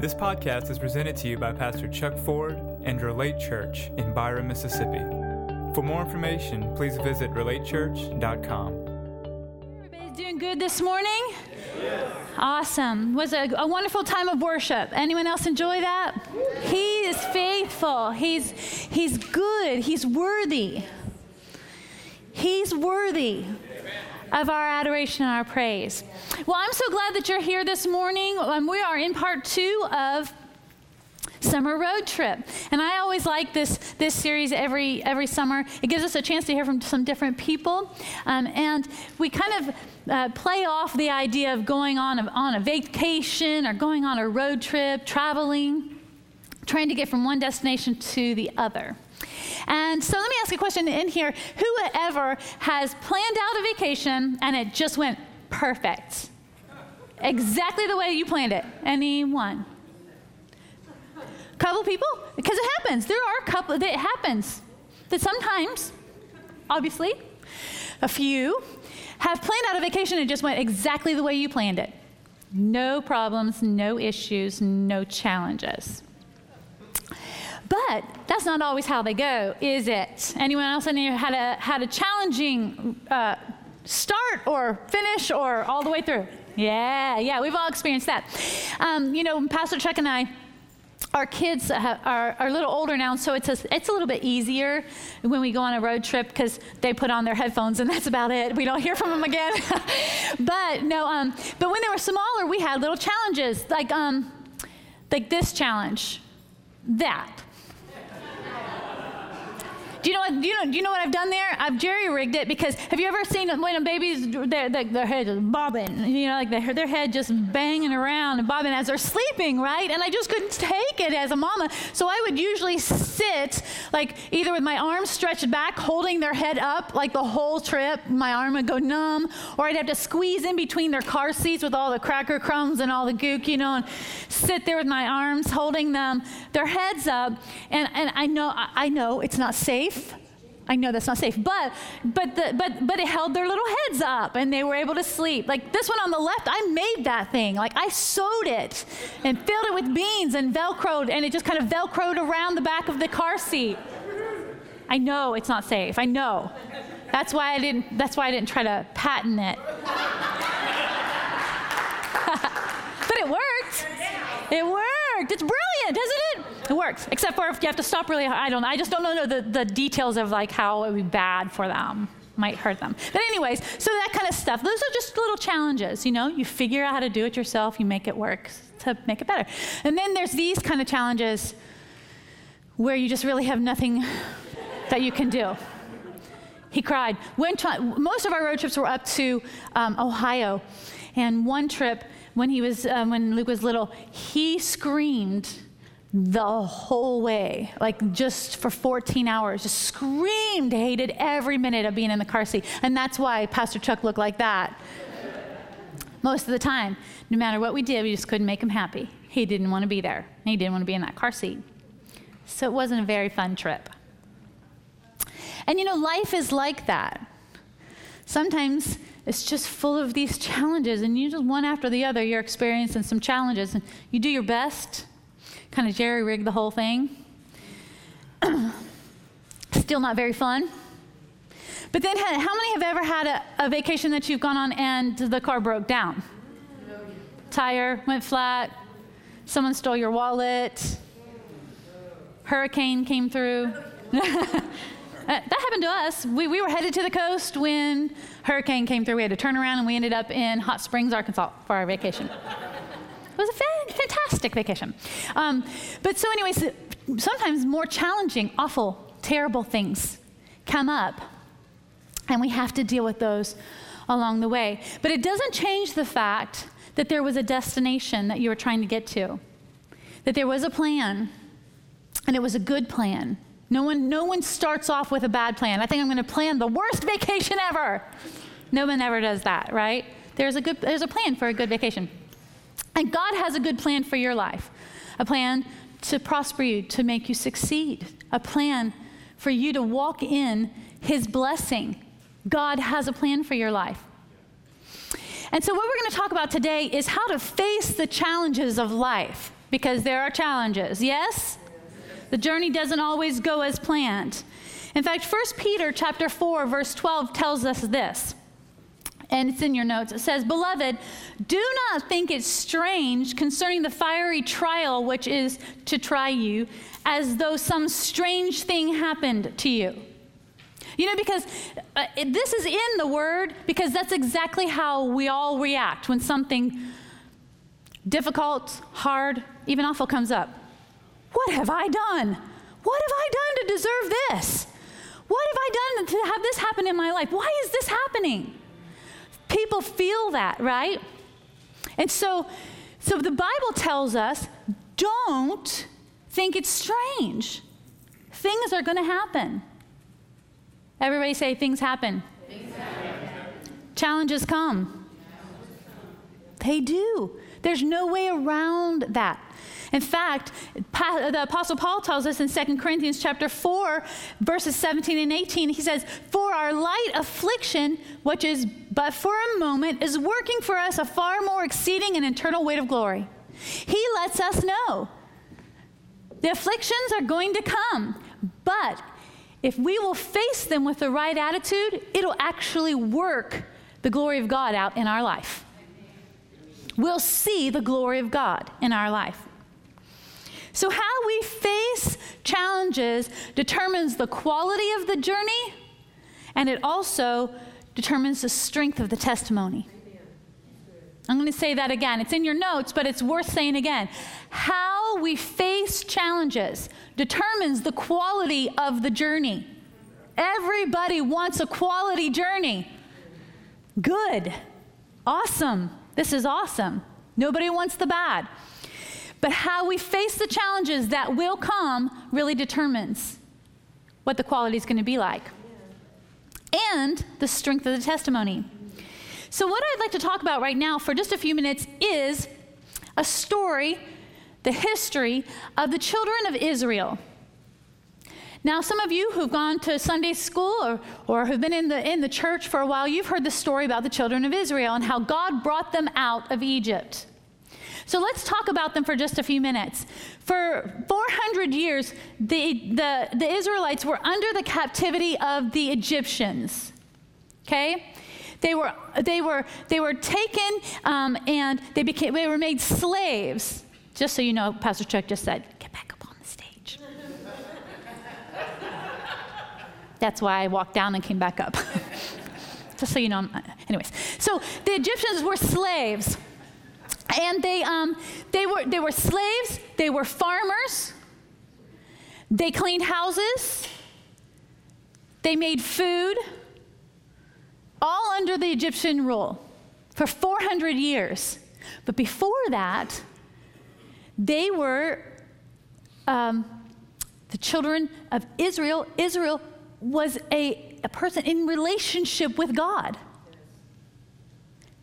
This podcast is presented to you by Pastor Chuck Ford and Relate Church in Byram, Mississippi. For more information, please visit relatechurch.com. Everybody's doing good this morning? Awesome. Was a, a wonderful time of worship. Anyone else enjoy that? He is faithful. He's he's good. He's worthy. He's worthy of our adoration and our praise. Well, I'm so glad that you're here this morning. Um, we are in part two of summer road trip and i always like this this series every every summer it gives us a chance to hear from some different people um, and we kind of uh, play off the idea of going on a, on a vacation or going on a road trip traveling trying to get from one destination to the other and so let me ask a question in here. Whoever has planned out a vacation and it just went perfect? Exactly the way you planned it. Anyone? Couple people? Because it happens. There are a couple, that it happens. That sometimes, obviously, a few have planned out a vacation and it just went exactly the way you planned it. No problems, no issues, no challenges. But that's not always how they go, is it? Anyone else in here had a, had a challenging uh, start or finish or all the way through? Yeah, yeah, we've all experienced that. Um, you know, Pastor Chuck and I, our kids are, are, a little older now, so it's a, it's a little bit easier when we go on a road trip because they put on their headphones and that's about it. We don't hear from them again. but no, um, but when they were smaller, we had little challenges like um, like this challenge, that. Do you know what? Do you know? Do you know what I've done there? I've jerry rigged it because have you ever seen when a baby's their, their, their head is bobbing? You know, like their, their head just banging around and bobbing as they're sleeping, right? And I just couldn't take it as a mama, so I would usually sit like either with my arms stretched back, holding their head up like the whole trip. My arm would go numb, or I'd have to squeeze in between their car seats with all the cracker crumbs and all the gook, you know, and sit there with my arms holding them, their heads up. And and I know I know it's not safe I know that's not safe, but but the, but but it held their little heads up and they were able to sleep. Like this one on the left, I made that thing. Like I sewed it and filled it with beans and velcroed, and it just kind of velcroed around the back of the car seat. I know it's not safe. I know. That's why I didn't. That's why I didn't try to patent it. but it worked. It worked. It's brilliant, isn't it? It works. Except for if you have to stop really. I don't I just don't know the, the details of like how it would be bad for them. Might hurt them. But anyways, so that kind of stuff. Those are just little challenges, you know? You figure out how to do it yourself, you make it work to make it better. And then there's these kind of challenges where you just really have nothing that you can do. He cried. When most of our road trips were up to um, Ohio, and one trip when he was um, when Luke was little, he screamed the whole way, like just for 14 hours, just screamed, hated every minute of being in the car seat. And that's why Pastor Chuck looked like that. Most of the time, no matter what we did, we just couldn't make him happy. He didn't want to be there. He didn't want to be in that car seat. So it wasn't a very fun trip. And you know, life is like that. Sometimes it's just full of these challenges, and you just one after the other, you're experiencing some challenges, and you do your best, kind of jerry rig the whole thing. Still not very fun. But then, how many have ever had a, a, vacation that you've gone on and the car broke down? Tire went flat, someone stole your wallet, hurricane came through. Uh, that happened to us. We, we were headed to the coast when hurricane came through. We had to turn around and we ended up in Hot Springs, Arkansas for our vacation. It was a fantastic vacation. Um, but so, anyways, sometimes more challenging, awful, terrible things come up, and we have to deal with those along the way. But it doesn't change the fact that there was a destination that you were trying to get to, that there was a plan, and it was a good plan. No one, no one starts off with a bad plan. I think I'm going to plan the worst vacation ever. No one ever does that, right? There's a, good, there's a plan for a good vacation. And God has a good plan for your life a plan to prosper you, to make you succeed, a plan for you to walk in His blessing. God has a plan for your life. And so, what we're going to talk about today is how to face the challenges of life because there are challenges. Yes? The journey doesn't always go as planned. In fact, 1 Peter chapter 4 verse 12 tells us this. And it's in your notes. It says, "Beloved, do not think it strange concerning the fiery trial which is to try you, as though some strange thing happened to you." You know, because uh, this is in the word, because that's exactly how we all react when something difficult, hard, even awful comes up. What have I done? What have I done to deserve this? What have I done to have this happen in my life? Why is this happening? People feel that, right? And so, so the Bible tells us don't think it's strange. Things are going to happen. Everybody say, things happen. Things happen. Challenges come. They do. There's no way around that. In fact, the apostle Paul tells us in 2 Corinthians chapter 4 verses 17 and 18 he says, "For our light affliction, which is but for a moment, is working for us a far more exceeding and eternal weight of glory." He lets us know the afflictions are going to come, but if we will face them with the right attitude, it'll actually work the glory of God out in our life. We'll see the glory of God in our life. So, how we face challenges determines the quality of the journey, and it also determines the strength of the testimony. I'm going to say that again. It's in your notes, but it's worth saying again. How we face challenges determines the quality of the journey. Everybody wants a quality journey. Good. Awesome. This is awesome. Nobody wants the bad. But how we face the challenges that will come really determines what the quality is going to be like and the strength of the testimony. So, what I'd like to talk about right now for just a few minutes is a story, the history of the children of Israel. Now, some of you who've gone to Sunday school or, or who've been in the, in the church for a while, you've heard the story about the children of Israel and how God brought them out of Egypt. So let's talk about them for just a few minutes. For 400 years, the, the, the Israelites were under the captivity of the Egyptians. Okay? They were, they were, they were taken um, and they, became, they were made slaves. Just so you know, Pastor Chuck just said, get back up on the stage. That's why I walked down and came back up. just so you know. Anyways, so the Egyptians were slaves. And they, um, they, were, they were slaves, they were farmers, they cleaned houses, they made food, all under the Egyptian rule for 400 years. But before that, they were um, the children of Israel. Israel was a, a person in relationship with God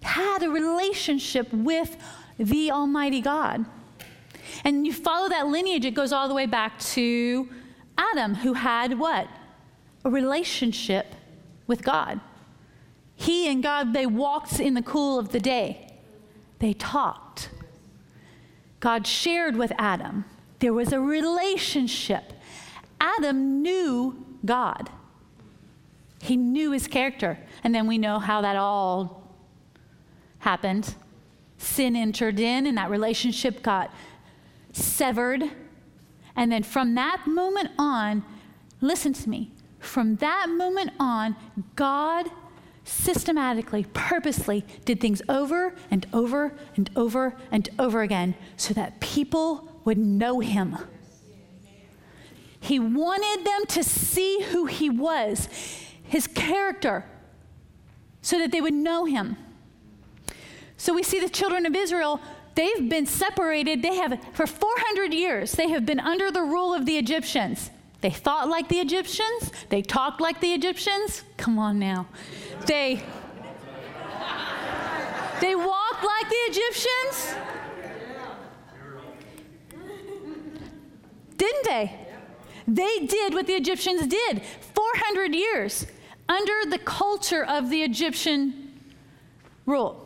had a relationship with the Almighty God. And you follow that lineage, it goes all the way back to Adam, who had what? A relationship with God. He and God, they walked in the cool of the day. They talked. God shared with Adam. There was a relationship. Adam knew God. He knew his character. And then we know how that all happened. Sin entered in, and that relationship got severed. And then from that moment on, listen to me, from that moment on, God systematically, purposely did things over and over and over and over again so that people would know Him. He wanted them to see who He was, His character, so that they would know Him. So we see the children of Israel, they've been separated. They have, for 400 years, they have been under the rule of the Egyptians. They thought like the Egyptians, they talked like the Egyptians. Come on now. They, they walked like the Egyptians. Didn't they? They did what the Egyptians did 400 years under the culture of the Egyptian rule.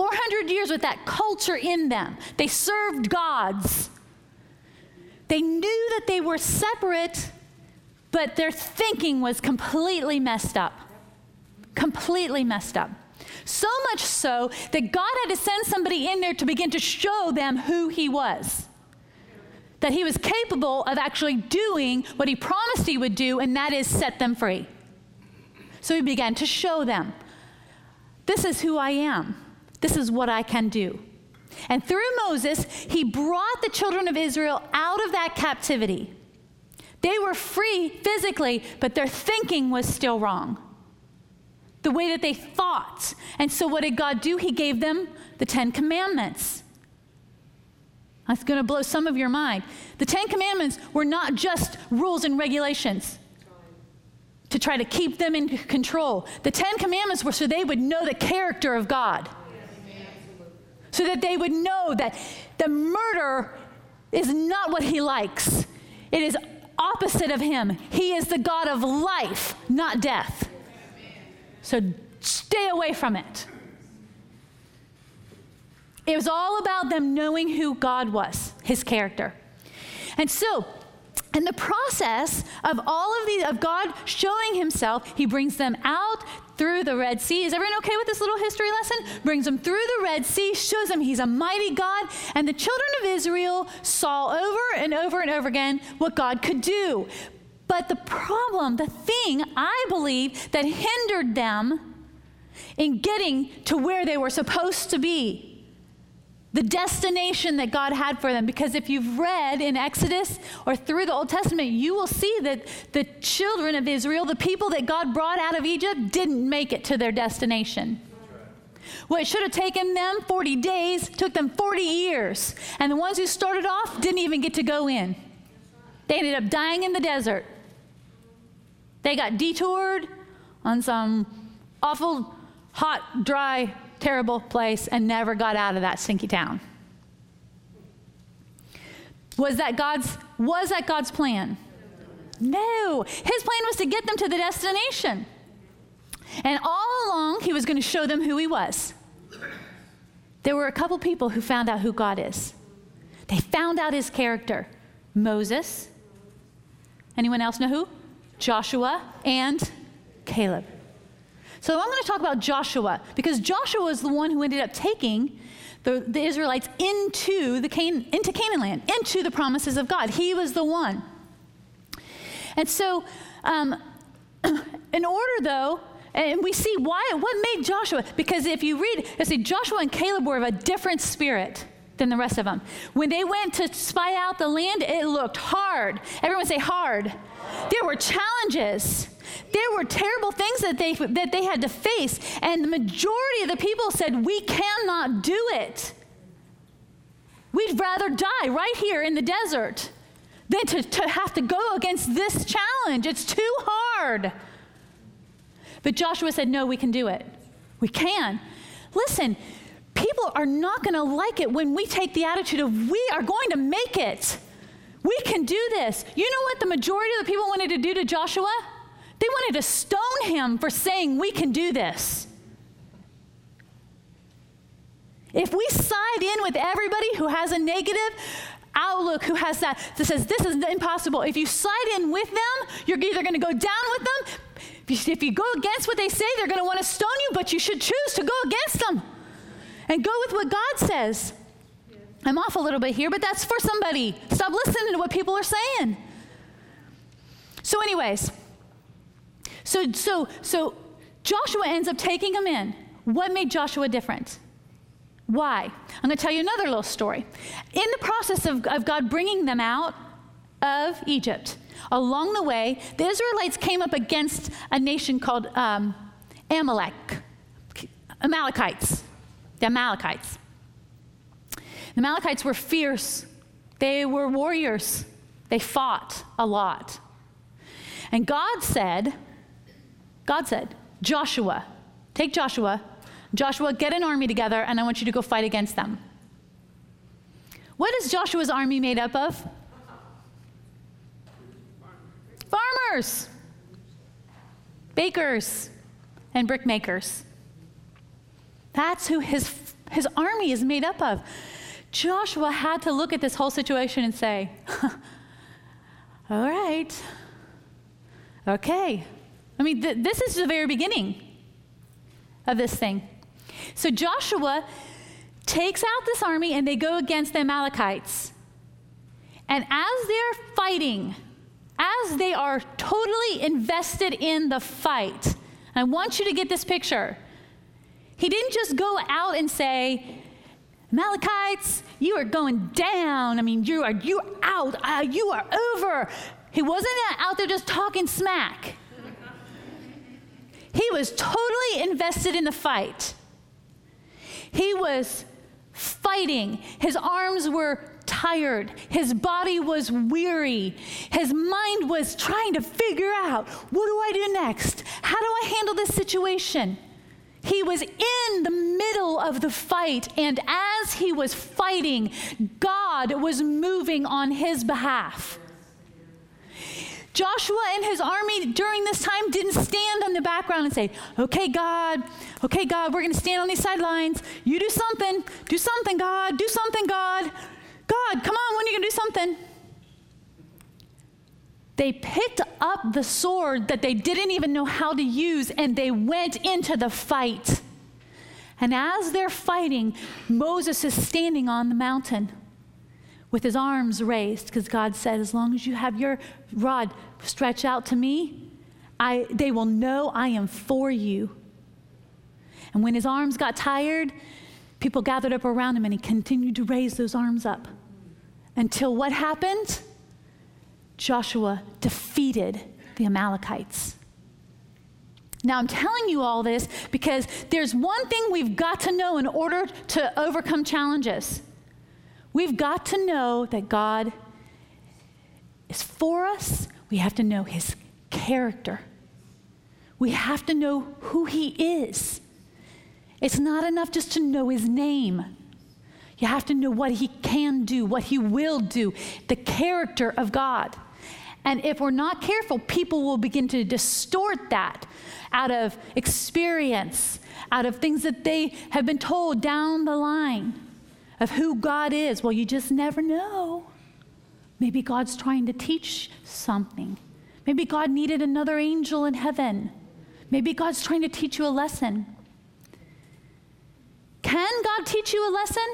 400 years with that culture in them. They served gods. They knew that they were separate, but their thinking was completely messed up. Completely messed up. So much so that God had to send somebody in there to begin to show them who He was. That He was capable of actually doing what He promised He would do, and that is set them free. So He began to show them this is who I am, this is what I can do. And through Moses, He brought the children of Israel out of that captivity. They were free physically, but their thinking was still wrong the way that they thought. And so, what did God do? He gave them the Ten Commandments. That's going to blow some of your mind. The Ten Commandments were not just rules and regulations to try to keep them in control. The Ten Commandments were so they would know the character of God, so that they would know that the murder is not what He likes, it is opposite of Him. He is the God of life, not death. So stay away from it. It was all about them knowing who God was, his character. And so, in the process of all of these, of God showing himself, he brings them out through the Red Sea. Is everyone okay with this little history lesson? Brings them through the Red Sea, shows them he's a mighty God, and the children of Israel saw over and over and over again what God could do. But the problem, the thing I believe that hindered them in getting to where they were supposed to be, the destination that God had for them. Because if you've read in Exodus or through the Old Testament, you will see that the children of Israel, the people that God brought out of Egypt, didn't make it to their destination. What should have taken them 40 days took them 40 years. And the ones who started off didn't even get to go in. They ended up dying in the desert. They got detoured on some awful, hot, dry, terrible place and never got out of that stinky town. Was that God's was that God's plan? No. His plan was to get them to the destination. And all along he was going to show them who he was. There were a couple people who found out who God is. They found out his character. Moses. Anyone else know who? Joshua, and Caleb. So I'm going to talk about Joshua because Joshua is the one who ended up taking the, the Israelites into, the Can, into Canaan land, into the promises of God. He was the one. And so, um, in order though, and we see why, what made Joshua, because if you read, I see Joshua and Caleb were of a different spirit than the rest of them. When they went to spy out the land, it looked hard. Everyone say hard. There were challenges. There were terrible things that they, that they had to face. And the majority of the people said, We cannot do it. We'd rather die right here in the desert than to, to have to go against this challenge. It's too hard. But Joshua said, No, we can do it. We can. Listen, people are not going to like it when we take the attitude of we are going to make it. We can do this. You know what the majority of the people wanted to do to Joshua? They wanted to stone him for saying, We can do this. If we side in with everybody who has a negative outlook, who has that, that says, This is impossible, if you side in with them, you're either going to go down with them. If you go against what they say, they're going to want to stone you, but you should choose to go against them and go with what God says. I'm off a little bit here, but that's for somebody. Stop listening to what people are saying. So, anyways, so so so Joshua ends up taking them in. What made Joshua different? Why? I'm going to tell you another little story. In the process of, of God bringing them out of Egypt, along the way, the Israelites came up against a nation called um, Amalek, Amalekites, the Amalekites. The Amalekites were fierce, they were warriors, they fought a lot. And God said, God said, Joshua, take Joshua, Joshua, get an army together, and I want you to go fight against them. What is Joshua's army made up of? Farmers, bakers, and brickmakers. That's who his his army is made up of. Joshua had to look at this whole situation and say, All right, okay. I mean, th- this is the very beginning of this thing. So Joshua takes out this army and they go against the Amalekites. And as they're fighting, as they are totally invested in the fight, I want you to get this picture. He didn't just go out and say, Amalekites, you are going down. I mean, you are you out. Uh, you are over. He wasn't out there just talking smack. He was totally invested in the fight. He was fighting. His arms were tired. His body was weary. His mind was trying to figure out what do I do next? How do I handle this situation? He was in the middle of the fight, and as he was fighting, God was moving on his behalf. Joshua and his army during this time didn't stand on the background and say, Okay, God, okay, God, we're going to stand on these sidelines. You do something. Do something, God. Do something, God. God, come on, when are you going to do something? They picked up the sword that they didn't even know how to use and they went into the fight. And as they're fighting, Moses is standing on the mountain with his arms raised because God said, As long as you have your rod stretched out to me, I, they will know I am for you. And when his arms got tired, people gathered up around him and he continued to raise those arms up until what happened? Joshua defeated the Amalekites. Now, I'm telling you all this because there's one thing we've got to know in order to overcome challenges. We've got to know that God is for us. We have to know his character. We have to know who he is. It's not enough just to know his name. You have to know what he can do, what he will do, the character of God. And if we're not careful, people will begin to distort that out of experience, out of things that they have been told down the line of who God is. Well, you just never know. Maybe God's trying to teach something. Maybe God needed another angel in heaven. Maybe God's trying to teach you a lesson. Can God teach you a lesson?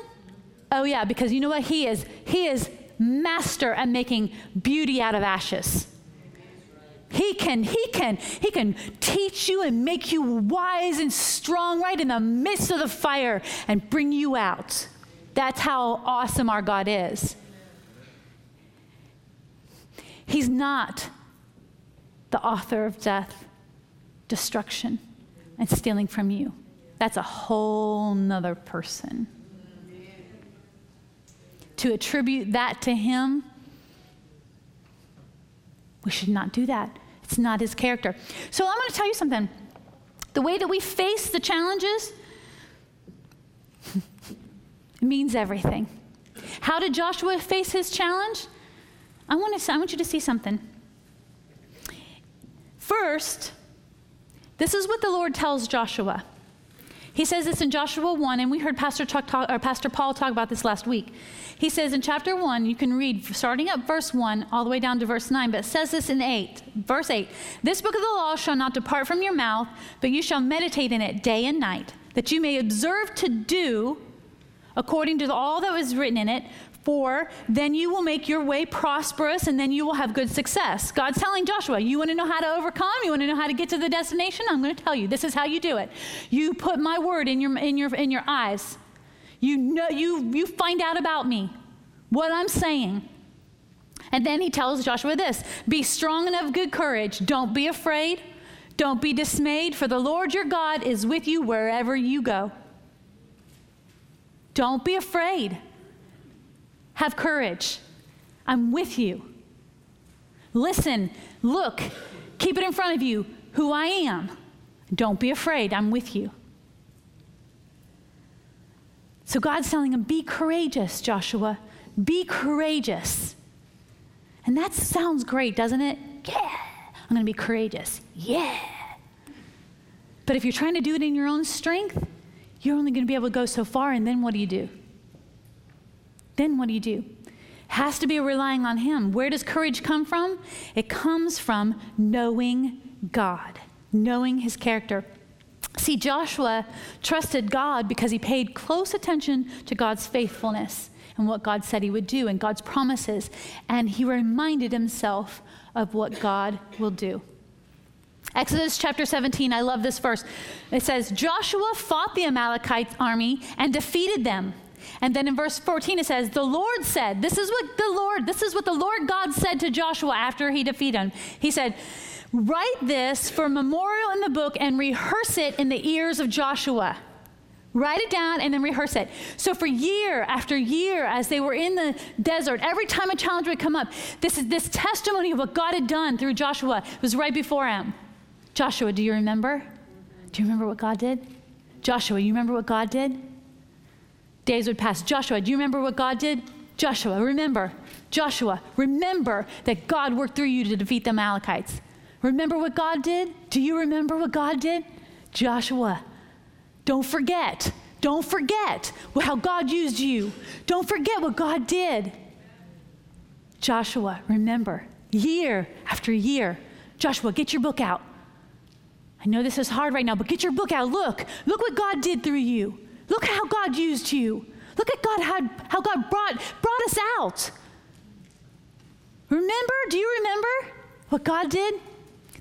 Oh yeah, because you know what he is? He is master at making beauty out of ashes. He can, he can, he can teach you and make you wise and strong right in the midst of the fire and bring you out. That's how awesome our God is. He's not the author of death, destruction, and stealing from you. That's a whole nother person to attribute that to him, we should not do that. It's not his character. So I'm going to tell you something. The way that we face the challenges means everything. How did Joshua face his challenge? I want, to, I want you to see something. First, this is what the Lord tells Joshua. He says this in Joshua 1, and we heard Pastor, talk, or Pastor Paul talk about this last week. He says in chapter 1, you can read starting at verse 1 all the way down to verse 9, but it says this in 8, verse 8 This book of the law shall not depart from your mouth, but you shall meditate in it day and night, that you may observe to do according to all that was written in it, for then you will make your way prosperous and then you will have good success. God's telling Joshua, you want to know how to overcome? You want to know how to get to the destination? I'm going to tell you. This is how you do it. You put my word in your in your in your eyes. You know you you find out about me. What I'm saying. And then he tells Joshua this Be strong and of good courage. Don't be afraid. Don't be dismayed, for the Lord your God is with you wherever you go. Don't be afraid. Have courage. I'm with you. Listen, look, keep it in front of you who I am. Don't be afraid. I'm with you. So God's telling him, Be courageous, Joshua. Be courageous. And that sounds great, doesn't it? Yeah, I'm going to be courageous. Yeah. But if you're trying to do it in your own strength, you're only going to be able to go so far, and then what do you do? Then what do you do? Has to be relying on Him. Where does courage come from? It comes from knowing God, knowing His character. See, Joshua trusted God because he paid close attention to God's faithfulness and what God said he would do and God's promises. And he reminded himself of what God will do. Exodus chapter 17, I love this verse. It says, Joshua fought the Amalekite army and defeated them. And then in verse 14 it says, The Lord said, This is what the Lord, this is what the Lord God said to Joshua after he defeated him. He said, Write this for memorial in the book and rehearse it in the ears of Joshua. Write it down and then rehearse it. So, for year after year, as they were in the desert, every time a challenge would come up, this is this testimony of what God had done through Joshua was right before him. Joshua, do you remember? Do you remember what God did? Joshua, you remember what God did? Days would pass. Joshua, do you remember what God did? Joshua, remember. Joshua, remember that God worked through you to defeat the Amalekites. Remember what God did? Do you remember what God did? Joshua, don't forget. Don't forget how God used you. Don't forget what God did. Joshua, remember, year after year. Joshua, get your book out. I know this is hard right now, but get your book out. Look, look what God did through you. Look how God used you. Look at God how, how God brought, brought us out. Remember? Do you remember what God did?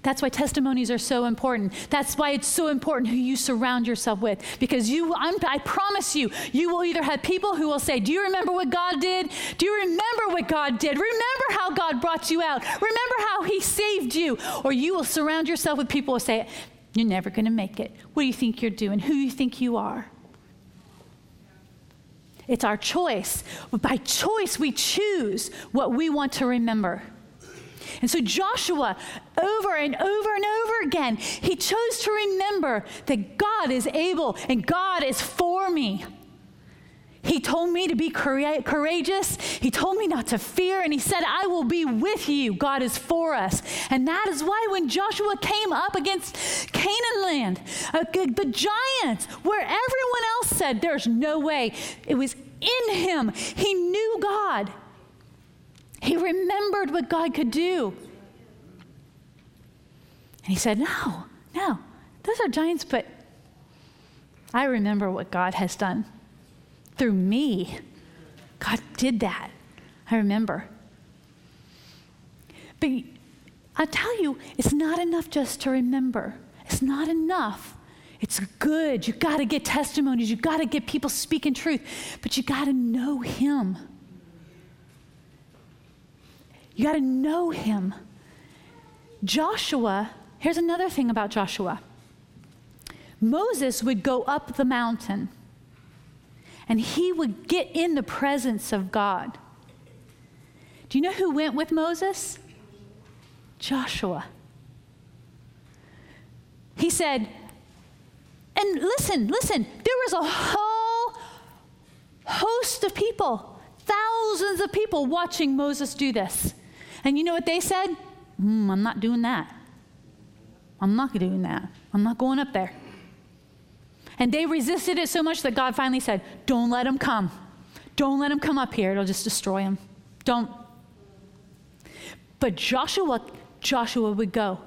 That's why testimonies are so important. That's why it's so important who you surround yourself with. Because you, I'm, i promise you, you will either have people who will say, Do you remember what God did? Do you remember what God did? Remember how God brought you out? Remember how He saved you? Or you will surround yourself with people who say, You're never going to make it. What do you think you're doing? Who do you think you are? It's our choice. By choice, we choose what we want to remember. And so Joshua, over and over and over again, he chose to remember that God is able and God is for me. He told me to be courageous. He told me not to fear. And he said, I will be with you. God is for us. And that is why when Joshua came up against Canaan land, uh, the giants, where everyone else said, There's no way, it was in him. He knew God. He remembered what God could do. And he said, No, no, those are giants, but I remember what God has done through me. God did that. I remember. But I tell you, it's not enough just to remember. It's not enough. It's good. You got to get testimonies. You got to get people speaking truth, but you got to know Him. You got to know Him. Joshua, here's another thing about Joshua Moses would go up the mountain and he would get in the presence of God. Do you know who went with Moses? Joshua. He said, and listen, listen, there was a whole host of people, thousands of people watching Moses do this. And you know what they said? Mm, I'm not doing that. I'm not doing that. I'm not going up there. And they resisted it so much that God finally said, Don't let him come. Don't let him come up here. It'll just destroy him. Don't. But Joshua, Joshua would go.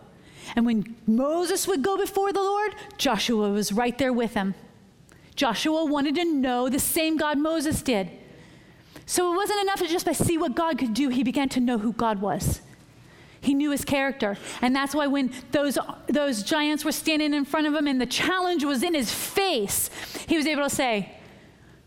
And when Moses would go before the Lord, Joshua was right there with him. Joshua wanted to know the same God Moses did. So it wasn't enough to just by see what God could do, he began to know who God was. He knew his character. And that's why when those, those giants were standing in front of him and the challenge was in his face, he was able to say,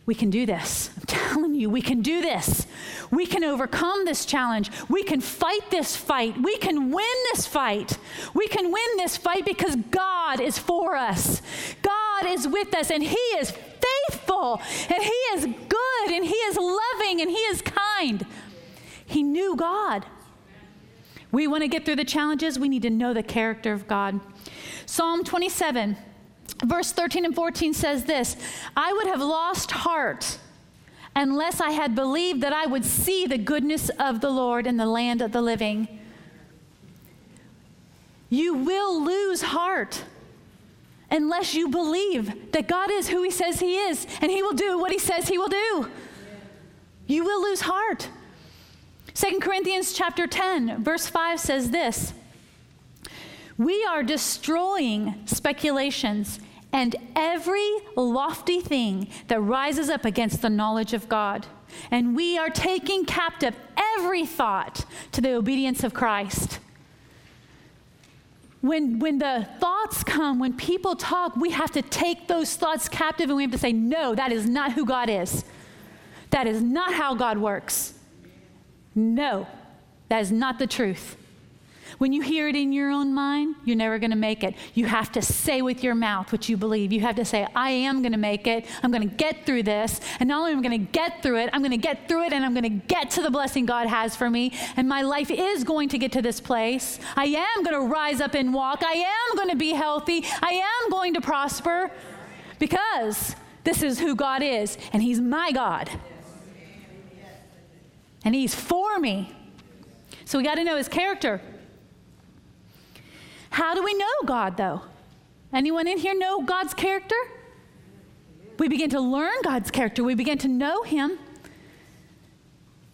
We can do this. I'm telling you, we can do this. We can overcome this challenge. We can fight this fight. We can win this fight. We can win this fight because God is for us. God is with us, and He is faithful, and He is good, and He is loving, and He is kind. He knew God. We want to get through the challenges, we need to know the character of God. Psalm 27, verse 13 and 14 says this I would have lost heart unless I had believed that I would see the goodness of the Lord in the land of the living. You will lose heart unless you believe that God is who He says He is and He will do what He says He will do. You will lose heart. 2 Corinthians chapter 10, verse 5 says this We are destroying speculations and every lofty thing that rises up against the knowledge of God. And we are taking captive every thought to the obedience of Christ. When, when the thoughts come, when people talk, we have to take those thoughts captive and we have to say, no, that is not who God is. That is not how God works. No, that is not the truth. When you hear it in your own mind, you're never going to make it. You have to say with your mouth what you believe. You have to say, I am going to make it. I'm going to get through this. And not only am I going to get through it, I'm going to get through it and I'm going to get to the blessing God has for me. And my life is going to get to this place. I am going to rise up and walk. I am going to be healthy. I am going to prosper because this is who God is and He's my God. And He's for me. So we got to know His character. How do we know God, though? Anyone in here know God's character? We begin to learn God's character, we begin to know Him.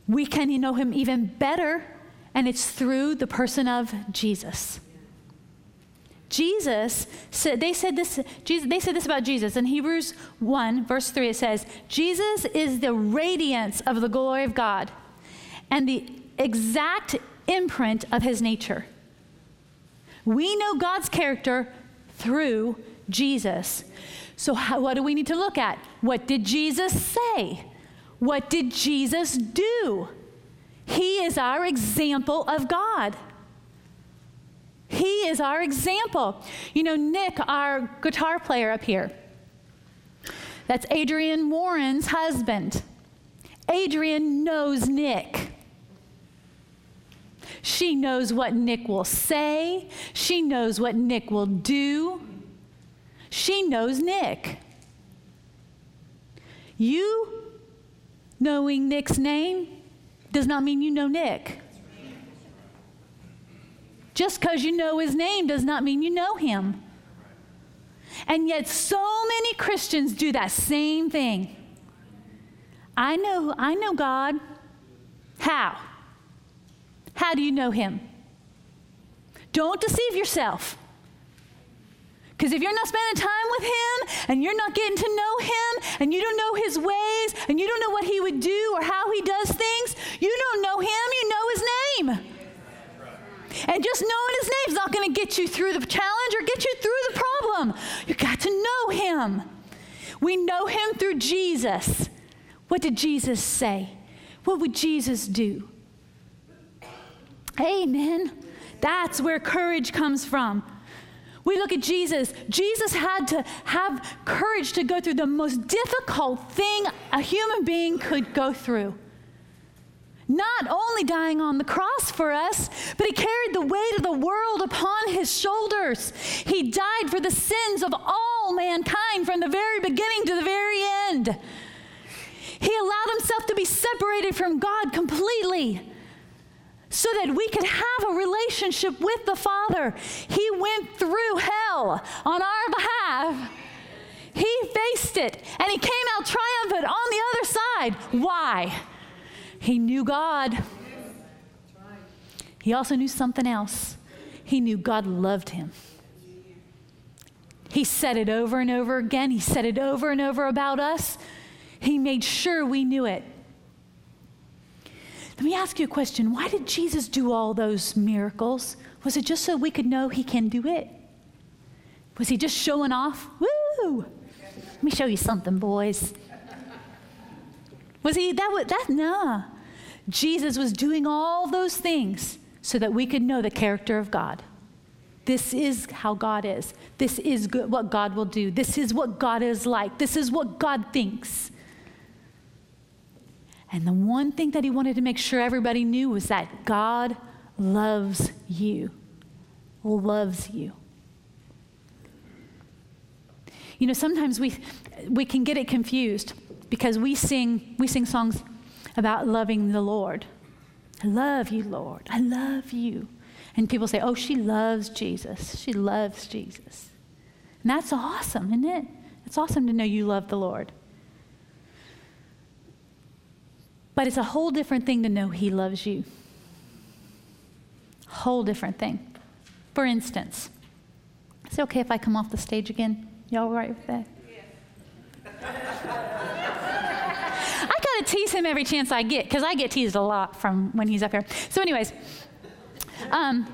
We can know Him even better, and it's through the person of Jesus. Jesus said, they said this, Jesus, they said this about Jesus. In Hebrews 1, verse 3, it says, Jesus is the radiance of the glory of God and the exact imprint of his nature. We know God's character through Jesus. So, how, what do we need to look at? What did Jesus say? What did Jesus do? He is our example of God. He is our example. You know, Nick, our guitar player up here, that's Adrian Warren's husband. Adrian knows Nick. She knows what Nick will say, she knows what Nick will do. She knows Nick. You knowing Nick's name does not mean you know Nick. Just because you know his name does not mean you know him. And yet, so many Christians do that same thing. I know, I know God. How? How do you know Him? Don't deceive yourself. Because if you're not spending time with Him and you're not getting to know Him and you don't know His ways and you don't know what He would do or how He does things, you don't know Him, you know His name. And just knowing His name is not going to get you through the challenge or get you through the problem. You got to know Him. We know Him through Jesus. What did Jesus say? What would Jesus do? Amen. That's where courage comes from. We look at Jesus. Jesus had to have courage to go through the most difficult thing a human being could go through. Not only dying on the cross for us, but he carried the weight of the world upon his shoulders. He died for the sins of all mankind from the very beginning to the very end. He allowed himself to be separated from God completely so that we could have a relationship with the Father. He went through hell on our behalf. He faced it and he came out triumphant on the other side. Why? He knew God. He also knew something else. He knew God loved him. He said it over and over again. He said it over and over about us. He made sure we knew it. Let me ask you a question. Why did Jesus do all those miracles? Was it just so we could know he can do it? Was he just showing off? Woo! Let me show you something, boys. Was he that was that nah. Jesus was doing all those things so that we could know the character of God. This is how God is. This is good, what God will do. This is what God is like. This is what God thinks. And the one thing that he wanted to make sure everybody knew was that God loves you. Loves you. You know, sometimes we, we can get it confused because we sing, we sing songs about loving the Lord. I love you, Lord. I love you. And people say, oh, she loves Jesus. She loves Jesus. And that's awesome, isn't it? It's awesome to know you love the Lord. But it's a whole different thing to know He loves you. Whole different thing. For instance, is it okay if I come off the stage again? Y'all right with that? I gotta tease him every chance I get because I get teased a lot from when he's up here. So, anyways, um,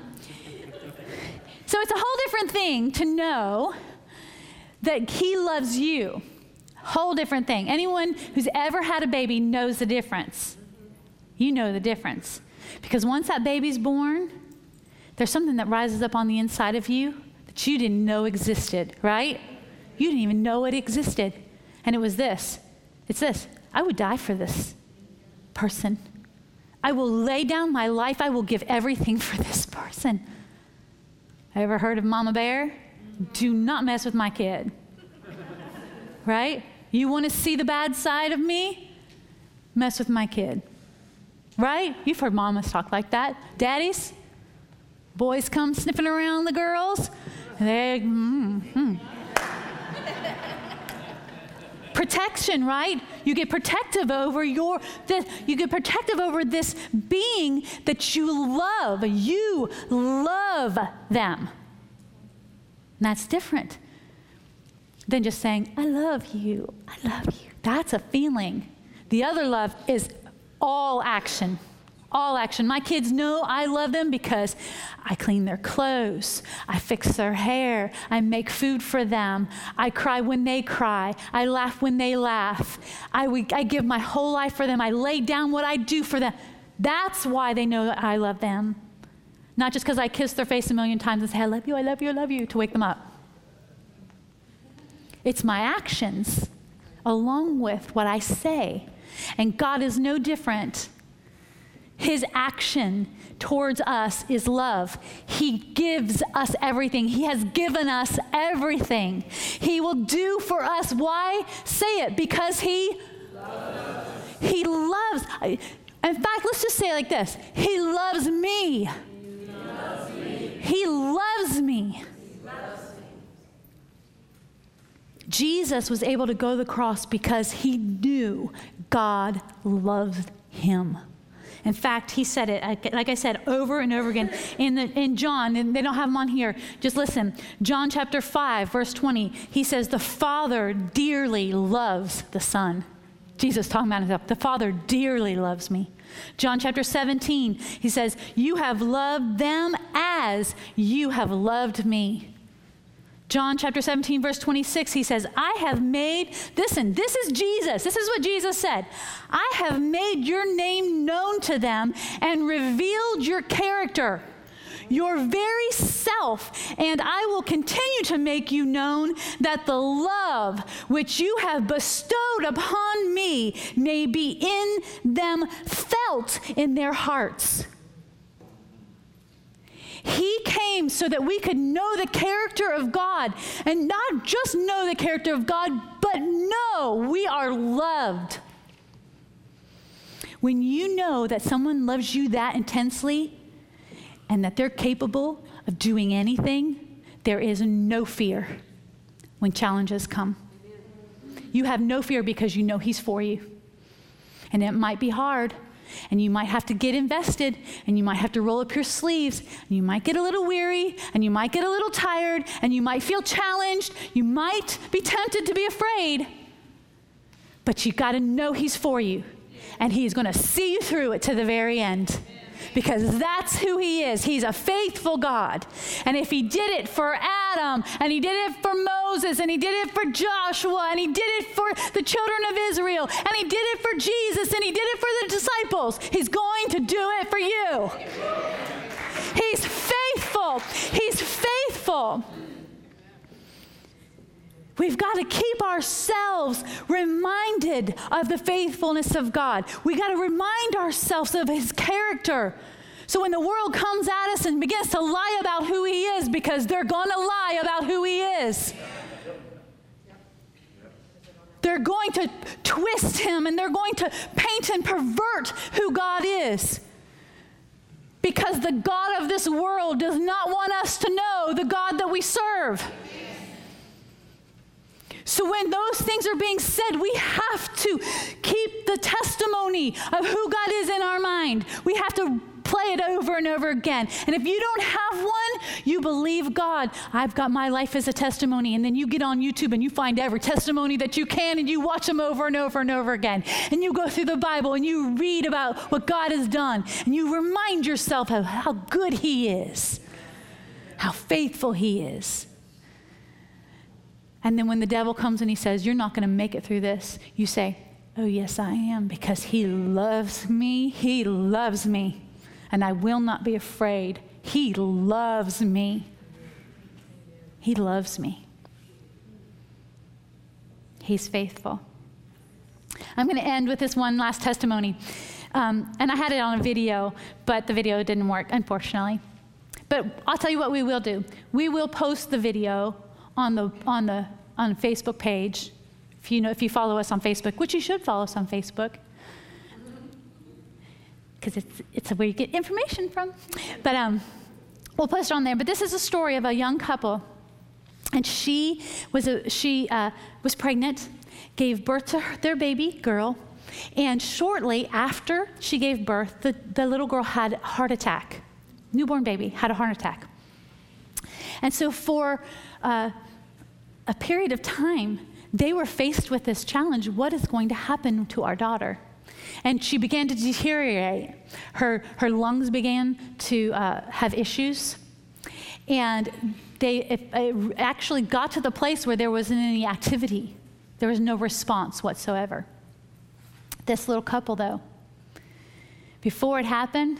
so it's a whole different thing to know that he loves you. Whole different thing. Anyone who's ever had a baby knows the difference. You know the difference. Because once that baby's born, there's something that rises up on the inside of you that you didn't know existed, right? You didn't even know it existed. And it was this it's this I would die for this person. I will lay down my life. I will give everything for this person. Ever heard of Mama Bear? Do not mess with my kid. Right? You want to see the bad side of me? Mess with my kid. Right? You've heard mamas talk like that. Daddies, boys come sniffing around the girls. They, mm, mm. protection, right? You get protective over your, this, you get protective over this being that you love. You love them. And that's different than just saying, I love you, I love you. That's a feeling. The other love is all action. All action. My kids know I love them because I clean their clothes, I fix their hair, I make food for them, I cry when they cry, I laugh when they laugh, I, I give my whole life for them, I lay down what I do for them. That's why they know that I love them. Not just because I kiss their face a million times and say, I love you, I love you, I love you, to wake them up. It's my actions along with what I say. And God is no different. His action towards us is love. He gives us everything. He has given us everything. He will do for us. Why? Say it. Because He loves. He loves. In fact, let's just say it like this He loves me. He loves me. Jesus was able to go to the cross because he knew God loved him. In fact, he said it, like I said, over and over again in, the, in John, and they don't have them on here. Just listen. John chapter 5, verse 20, he says, The Father dearly loves the Son. Jesus talking about himself. The Father dearly loves me. John chapter 17, he says, You have loved them as you have loved me. John chapter 17, verse 26, he says, I have made, listen, this is Jesus. This is what Jesus said. I have made your name known to them and revealed your character your very self, and I will continue to make you known that the love which you have bestowed upon me may be in them felt in their hearts. He came so that we could know the character of God and not just know the character of God, but know we are loved. When you know that someone loves you that intensely, and that they're capable of doing anything, there is no fear when challenges come. You have no fear because you know He's for you. And it might be hard, and you might have to get invested, and you might have to roll up your sleeves, and you might get a little weary, and you might get a little tired, and you might feel challenged. You might be tempted to be afraid, but you got to know He's for you, and He's going to see you through it to the very end because that's who He is. He's a faithful God. And if He did it for Adam, and He did it for Moses, and He did it for Joshua, and He did it for the children of Israel, and He did it for Jesus, and He did it for the disciples, He's going to do it for you. He's faithful. He's faithful. We've got to keep ourselves reminded of the faithfulness of God. We've got to remind ourselves of his character. So when the world comes at us and begins to lie about who he is, because they're going to lie about who he is, they're going to twist him and they're going to paint and pervert who God is. Because the God of this world does not want us to know the God that we serve. So when those things are being said, we have to keep the testimony of who God is in our mind. We have to play it over and over again. And if you don't have one, you believe God. I've got my life as a testimony. And then you get on YouTube and you find every testimony that you can and you watch them over and over and over again. And you go through the Bible and you read about what God has done. And you remind yourself of how good He is, how faithful He is. And then when the devil comes and he says, You're not going to make it through this, you say, Oh, yes, I am, because he loves me. He loves me. And I will not be afraid. He loves me. He loves me. He's faithful. I'm going to end with this one last testimony. Um, and I had it on a video, but the video didn't work, unfortunately. But I'll tell you what we will do. We will post the video on the on the on Facebook page. If you know if you follow us on Facebook, which you should follow us on Facebook, because it's it's where you get information from. But um, we'll post it on there. But this is a story of a young couple, and she was a she uh, was pregnant, gave birth to her, their baby girl. And shortly after she gave birth, the, the little girl had a heart attack. Newborn baby had a heart attack. And so, for uh, a period of time, they were faced with this challenge what is going to happen to our daughter? And she began to deteriorate. Her, her lungs began to uh, have issues. And they it, it actually got to the place where there wasn't any activity, there was no response whatsoever. This little couple, though, before it happened,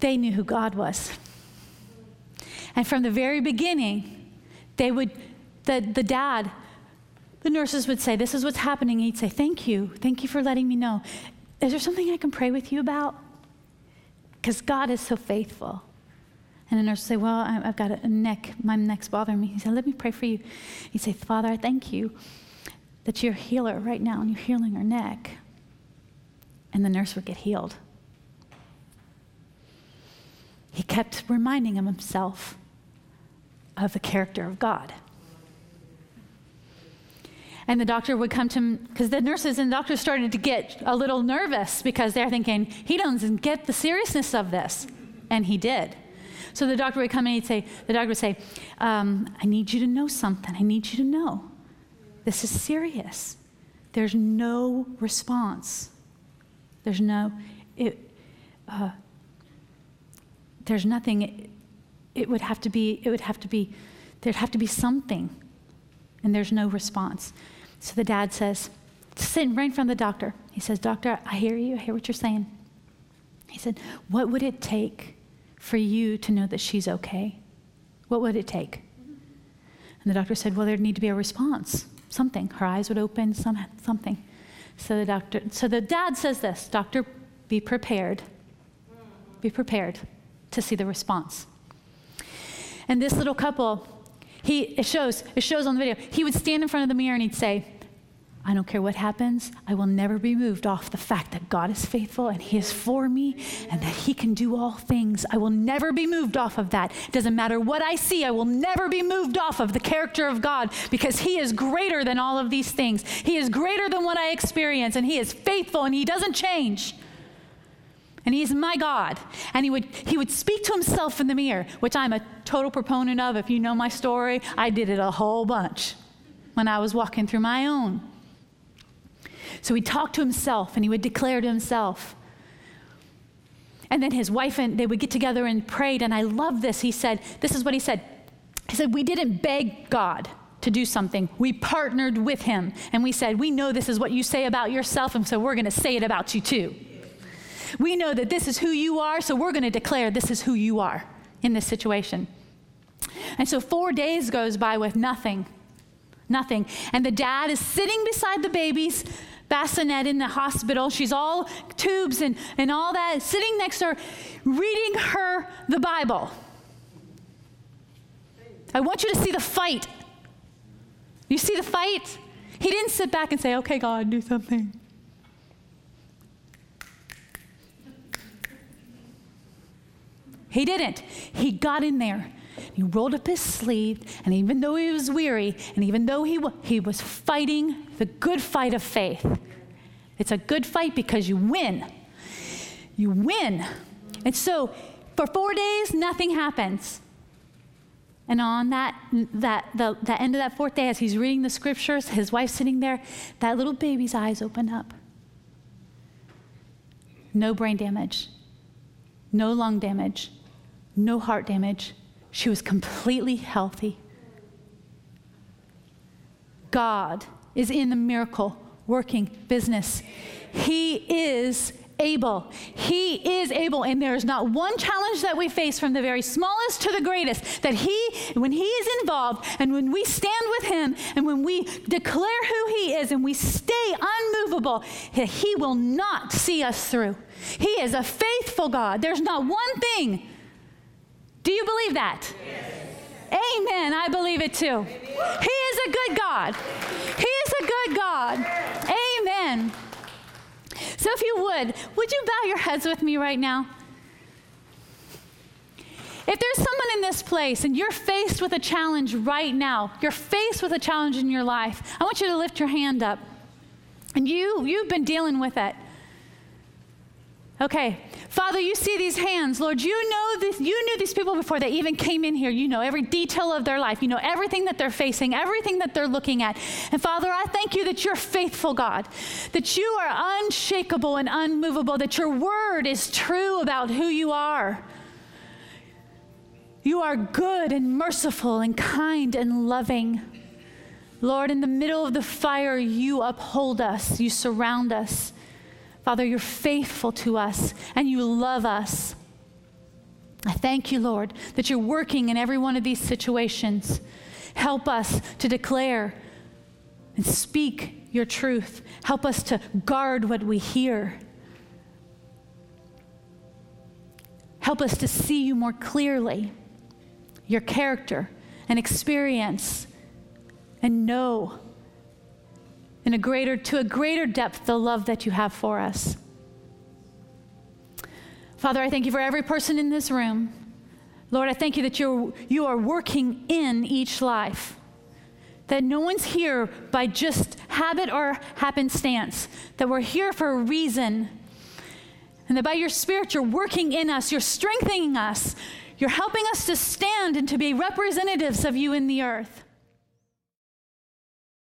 they knew who God was. And from the very beginning, they would the, the dad, the nurses would say, This is what's happening. He'd say, Thank you. Thank you for letting me know. Is there something I can pray with you about? Because God is so faithful. And the nurse would say, Well, I've got a neck. My neck's bothering me. He said, Let me pray for you. He'd say, Father, I thank you that you're a healer right now and you're healing her neck. And the nurse would get healed. He kept reminding him himself of the character of God. And the doctor would come to him, because the nurses and doctors started to get a little nervous because they're thinking, he doesn't get the seriousness of this. And he did. So the doctor would come in and he'd say, the doctor would say, um, I need you to know something. I need you to know. This is serious. There's no response. There's no, it, uh, there's nothing, it, it would have to be, it would have to be, there'd have to be something. And there's no response. So the dad says, sitting right in front of the doctor, he says, Doctor, I hear you. I hear what you're saying. He said, What would it take for you to know that she's okay? What would it take? And the doctor said, Well, there'd need to be a response, something. Her eyes would open, some, something. So the doctor, so the dad says this, Doctor, be prepared. Be prepared to see the response. And this little couple he, it shows, it shows on the video. He would stand in front of the mirror and he'd say, I don't care what happens, I will never be moved off the fact that God is faithful and He is for me and that He can do all things. I will never be moved off of that. It doesn't matter what I see, I will never be moved off of the character of God because He is greater than all of these things. He is greater than what I experience and He is faithful and He doesn't change and he's my God. And he would, he would speak to himself in the mirror, which I'm a total proponent of. If you know my story, I did it a whole bunch when I was walking through my own. So he'd talk to himself and he would declare to himself. And then his wife and they would get together and prayed. And I love this. He said, This is what he said. He said, We didn't beg God to do something. We partnered with him and we said, We know this is what you say about yourself, and so we're going to say it about you too. We know that this is who you are, so we're going to declare this is who you are in this situation. And so four days goes by with nothing. Nothing. And the dad is sitting beside the baby's bassinet in the hospital. She's all tubes and, and all that, sitting next to her, reading her the Bible. I want you to see the fight. You see the fight? He didn't sit back and say, okay, God, do something. He didn't. He got in there He rolled up his sleeve, and even though he was weary, and even though he, w- he was fighting the good fight of faith, it's a good fight because you win. You win. And so for four days, nothing happens. And on that, that the, the end of that fourth day, as he's reading the scriptures, his wife's sitting there, that little baby's eyes open up. No brain damage, no lung damage, no heart damage. She was completely healthy. God is in the miracle working business. He is able. He is able. And there is not one challenge that we face from the very smallest to the greatest that He, when He is involved and when we stand with Him and when we declare who He is and we stay unmovable, He will not see us through. He is a faithful God. There's not one thing. Do you believe that? Yes. Amen. I believe it too. He is a good God. He is a good God. Amen. So, if you would, would you bow your heads with me right now? If there's someone in this place and you're faced with a challenge right now, you're faced with a challenge in your life, I want you to lift your hand up. And you, you've been dealing with it. Okay. Father, you see these hands. Lord, you know this, you knew these people before they even came in here. You know every detail of their life. You know everything that they're facing, everything that they're looking at. And Father, I thank you that you're faithful, God, that you are unshakable and unmovable, that your word is true about who you are. You are good and merciful and kind and loving. Lord, in the middle of the fire, you uphold us, you surround us. Father, you're faithful to us and you love us. I thank you, Lord, that you're working in every one of these situations. Help us to declare and speak your truth. Help us to guard what we hear. Help us to see you more clearly, your character and experience, and know in a greater, to a greater depth the love that you have for us. Father, I thank you for every person in this room. Lord, I thank you that you're, you are working in each life. That no one's here by just habit or happenstance, that we're here for a reason. And that by your Spirit, you're working in us, you're strengthening us, you're helping us to stand and to be representatives of you in the earth.